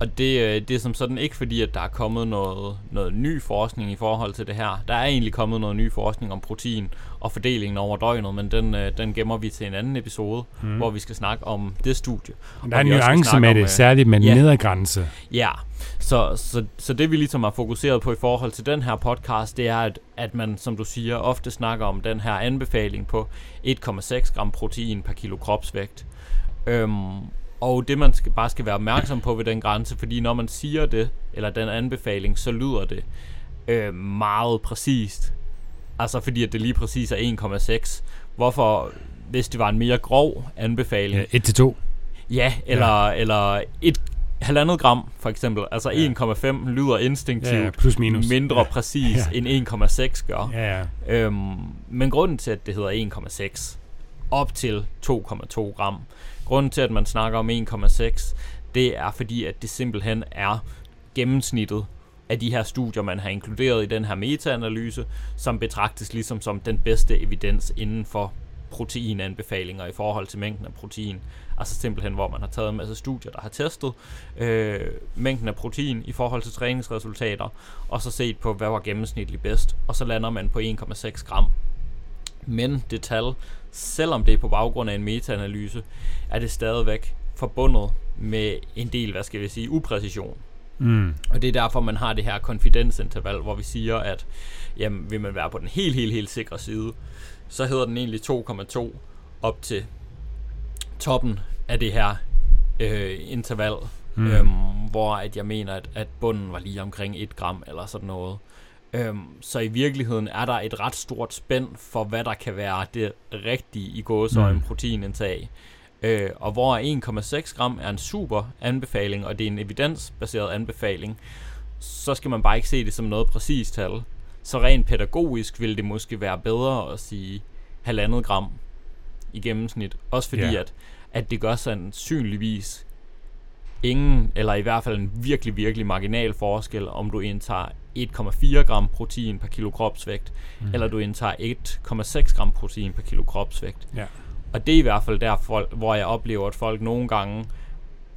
og det, øh, det er som sådan ikke fordi, at der er kommet noget, noget ny forskning i forhold til det her. Der er egentlig kommet noget ny forskning om protein og fordelingen over døgnet, men den, øh, den gemmer vi til en anden episode, mm. hvor vi skal snakke om det studie. Der er en nuance med om, det, øh, særligt med ja. nedergrænse. Ja, så, så, så det vi ligesom har fokuseret på i forhold til den her podcast, det er, at, at man, som du siger, ofte snakker om den her anbefaling på 1,6 gram protein per kilo kropsvægt. Øhm, Og det man skal, bare skal være opmærksom på ved den grænse, fordi når man siger det, eller den anbefaling, så lyder det øh, meget præcist. Altså fordi at det lige præcis er 1,6. Hvorfor, hvis det var en mere grov anbefaling... Ja, 1-2. Ja, eller, ja. eller et halvandet gram for eksempel. Altså Ja. 1,5 lyder instinktivt Ja, plus minus. mindre Ja. præcis Ja. end 1,6 gør. Ja, ja. Øhm, men grunden til, at det hedder 1,6 op til 2,2 gram, grunden til, at man snakker om 1,6, det er fordi, at det simpelthen er gennemsnittet af de her studier, man har inkluderet i den her metaanalyse, som betragtes ligesom som den bedste evidens inden for proteinanbefalinger i forhold til mængden af protein. Altså simpelthen, hvor man har taget en masse studier, der har testet øh, mængden af protein i forhold til træningsresultater, og så set på, hvad var gennemsnitligt bedst, og så lander man på 1,6 gram. Men det tal, selvom det er på baggrund af en metaanalyse, er det stadigvæk forbundet med en del, hvad skal vi sige, upræcision. Mm. Og det er derfor, man har det her konfidensinterval, hvor vi siger, at jamen, vil man være på den helt, helt, helt sikre side, så hedder den egentlig 2,2 op til toppen af det her øh, interval, Mm. øhm, hvor at jeg mener, at, at bunden var lige omkring 1 gram eller sådan noget. Øhm, så i virkeligheden er der et ret stort spænd for, hvad der kan være det rigtige i gåseøjne Mm. proteinindtag. Øh, og hvor 1,6 gram er en super anbefaling, og det er en evidensbaseret anbefaling, så skal man bare ikke se det som noget præcist tal. Så rent pædagogisk vil det måske være bedre at sige halvandet gram i gennemsnit. Også fordi, Ja. at, at det gør sandsynligvis ingen, eller i hvert fald en virkelig, virkelig marginal forskel, om du indtager 1,4 gram protein per kilo kropsvægt, Mm. eller du indtager 1,6 gram protein per kilo kropsvægt. Ja. Og det er i hvert fald der, folk, hvor jeg oplever, at folk nogle gange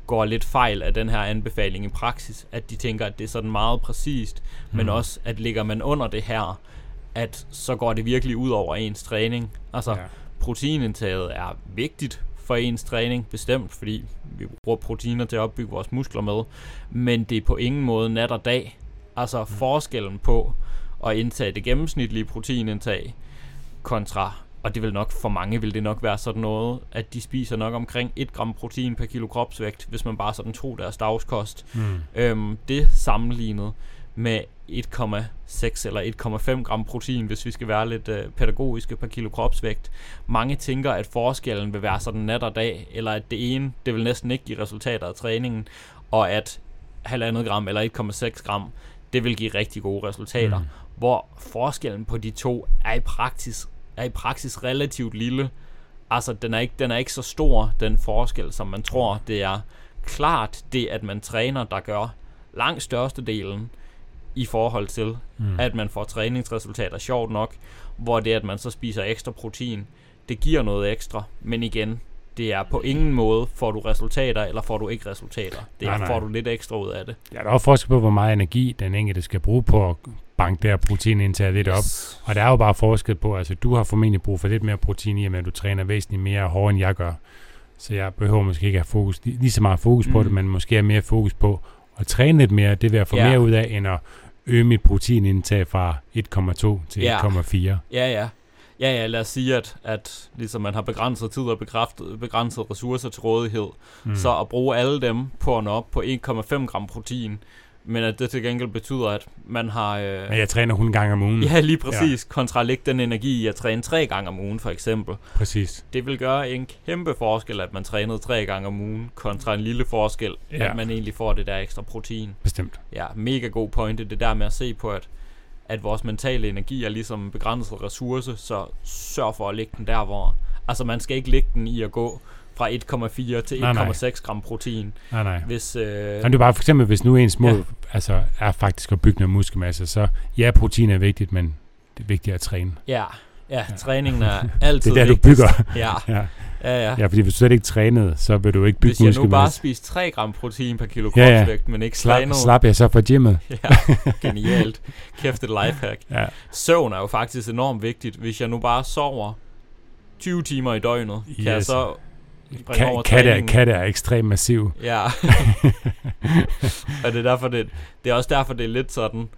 går lidt fejl af den her anbefaling i praksis, at de tænker, at det er sådan meget præcist, mm. men Mm. også, at ligger man under det her, at så går det virkelig ud over ens træning. Altså, Ja. proteinindtaget er vigtigt for ens træning, bestemt, fordi vi bruger proteiner til at opbygge vores muskler med, men det er på ingen måde nat og dag. Altså mm. forskellen på at indtage det gennemsnitlige proteinindtag kontra, og det vil nok for mange vil det nok være sådan noget, at de spiser nok omkring 1 gram protein per kilo kropsvægt, hvis man bare sådan tog deres dagskost. Mm. Øhm, det sammenlignet med 1,6 eller 1,5 gram protein, hvis vi skal være lidt øh, pædagogiske per kilo kropsvægt. Mange tænker, at forskellen vil være sådan nat og dag, eller at det ene, det vil næsten ikke give resultater af træningen, og at halvandet gram eller 1,6 gram, det vil give rigtig gode resultater. Mm. Hvor forskellen på de to er i praksis, er i praksis relativt lille. Altså, den er, ikke, den er ikke så stor, den forskel, som man tror. Det er klart det, at man træner, der gør langt størstedelen i forhold til, Mm. at man får træningsresultater, sjovt nok, hvor det, at man så spiser ekstra protein, det giver noget ekstra, men igen, det er på ingen måde, får du resultater, eller får du ikke resultater. Det Nej, nej. får du lidt ekstra ud af det. Ja, der er også forskel på, hvor meget energi den enkelte skal bruge på at banke der proteinindtag lidt op. Og der er jo bare forskel på, altså du har formentlig brug for lidt mere protein i, at du træner væsentligt mere hårdere, end jeg gør. Så jeg behøver måske ikke at have fokus, lige så meget fokus på Mm. det, men måske have mere fokus på at træne lidt mere. Det vil jeg få Ja. mere ud af, end at øge mit proteinindtag fra 1,2 til Ja. 1,4. Ja, ja. Ja, ja, lad os sige, at, at ligesom man har begrænset tid og bekræftet, begrænset ressourcer til rådighed, mm. så at bruge alle dem på at nå op på 1,5 gram protein, men at det til gengæld betyder, at man har... Øh, Men jeg træner 100 gange om ugen. ja, lige præcis. Ja. Kontra lægge den energi i at træne tre gange om ugen, for eksempel. Præcis. Det vil gøre en kæmpe forskel, at man trænede tre gange om ugen, kontra en lille forskel, ja. at man egentlig får det der ekstra protein. Bestemt. Ja, mega god pointe, det der med at se på, at, at vores mentale energi er ligesom en begrænset ressource, så sørg for at lægge den der, hvor... Altså, man skal ikke lægge den i at gå fra 1,4 til Nej, nej. 1,6 gram protein. Nej, nej. Hvis, øh, Men det er bare for eksempel, hvis nu ens mål Ja. altså, er faktisk at bygge noget muskelmasse, så ja, protein er vigtigt, men det er vigtigt at træne. ja, ja, Ja. træningen er altid [LAUGHS] Det er der, du vigtigst. bygger. Ja, Ja. Ja, ja. ja, fordi hvis du slet ikke trænede, så vil du ikke bygge Hvis jeg nu bare muskelmasse. spiste 3 gram protein per kilo Ja, ja. kropsvægt, men ikke Slap, trænede, slap jeg så fra gymmet. [LAUGHS] Ja, genialt. Kæft et lifehack. [LAUGHS] Ja. Søvn er jo faktisk enormt vigtigt. Hvis jeg nu bare sover 20 timer i døgnet, kan jeg Yes. så springe over Ka- katte, er, træningen. katte er ekstremt massiv. Ja. [LAUGHS] og det er derfor, det, det er også derfor, det er lidt sådan,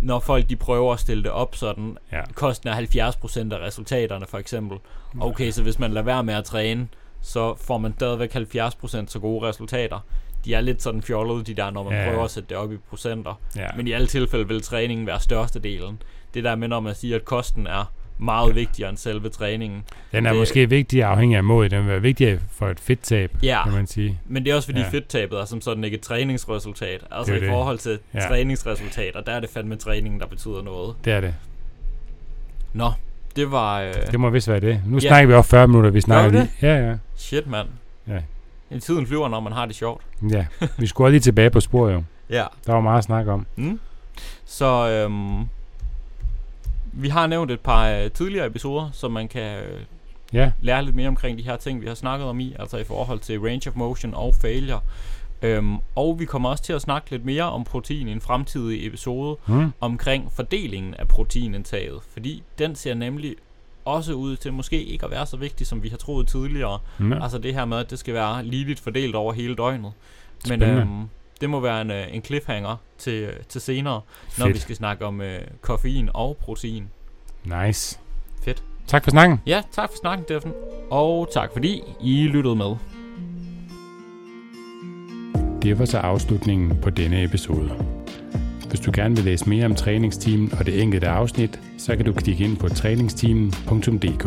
når folk de prøver at stille det op sådan, Ja. kosten er 70% af resultaterne for eksempel. Okay, så hvis man lader være med at træne, så får man stadigvæk 70% så gode resultater. De er lidt sådan fjollede, de der, når man Ja, prøver at sætte det op i procenter. Ja. Men i alle tilfælde vil træningen være størstedelen. Det der med, når man siger, at kosten er meget vigtigere end selve træningen. Den er det- måske vigtig afhængig af målet. Den er vigtig for et fedttab, Ja, kan man sige. men det er også fordi Ja. fedttabet er som sådan ikke et træningsresultat. Altså i det. forhold til Ja. træningsresultater, der er det fandme træningen, der betyder noget. Det er det. Nå, det var... Øh, Det må vist være det. Nu Ja. snakker vi også 40 minutter. Vi snakker lige. Ja, ja. shit, mand. Ja. En tiden flyver, når man har det sjovt. ja. Vi skulle lige tilbage på sporet jo. Ja. Der var meget at snakke om. Mm. Så øhm, vi har nævnt et par øh, tidligere episoder, så man kan øh, Ja, lære lidt mere omkring de her ting, vi har snakket om i, altså i forhold til range of motion og failure. Øhm, og vi kommer også til at snakke lidt mere om protein i en fremtidig episode, mm. omkring fordelingen af proteinindtaget, fordi den ser nemlig også ud til måske ikke at være så vigtig, som vi har troet tidligere. ja. Altså det her med, at det skal være ligeligt fordelt over hele døgnet. Men Spændende. øhm, det må være en, øh, en cliffhanger til, øh, til senere, når Fedt. vi skal snakke om øh, koffein og protein. Nice. Fedt. Tak for snakken. Ja, tak for snakken, Steffen. Og tak fordi I lyttede med. Det var så afslutningen på denne episode. Hvis du gerne vil læse mere om træningsteamen og det enkelte afsnit, så kan du klikke ind på træningsteamen.dk.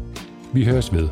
Vi høres ved.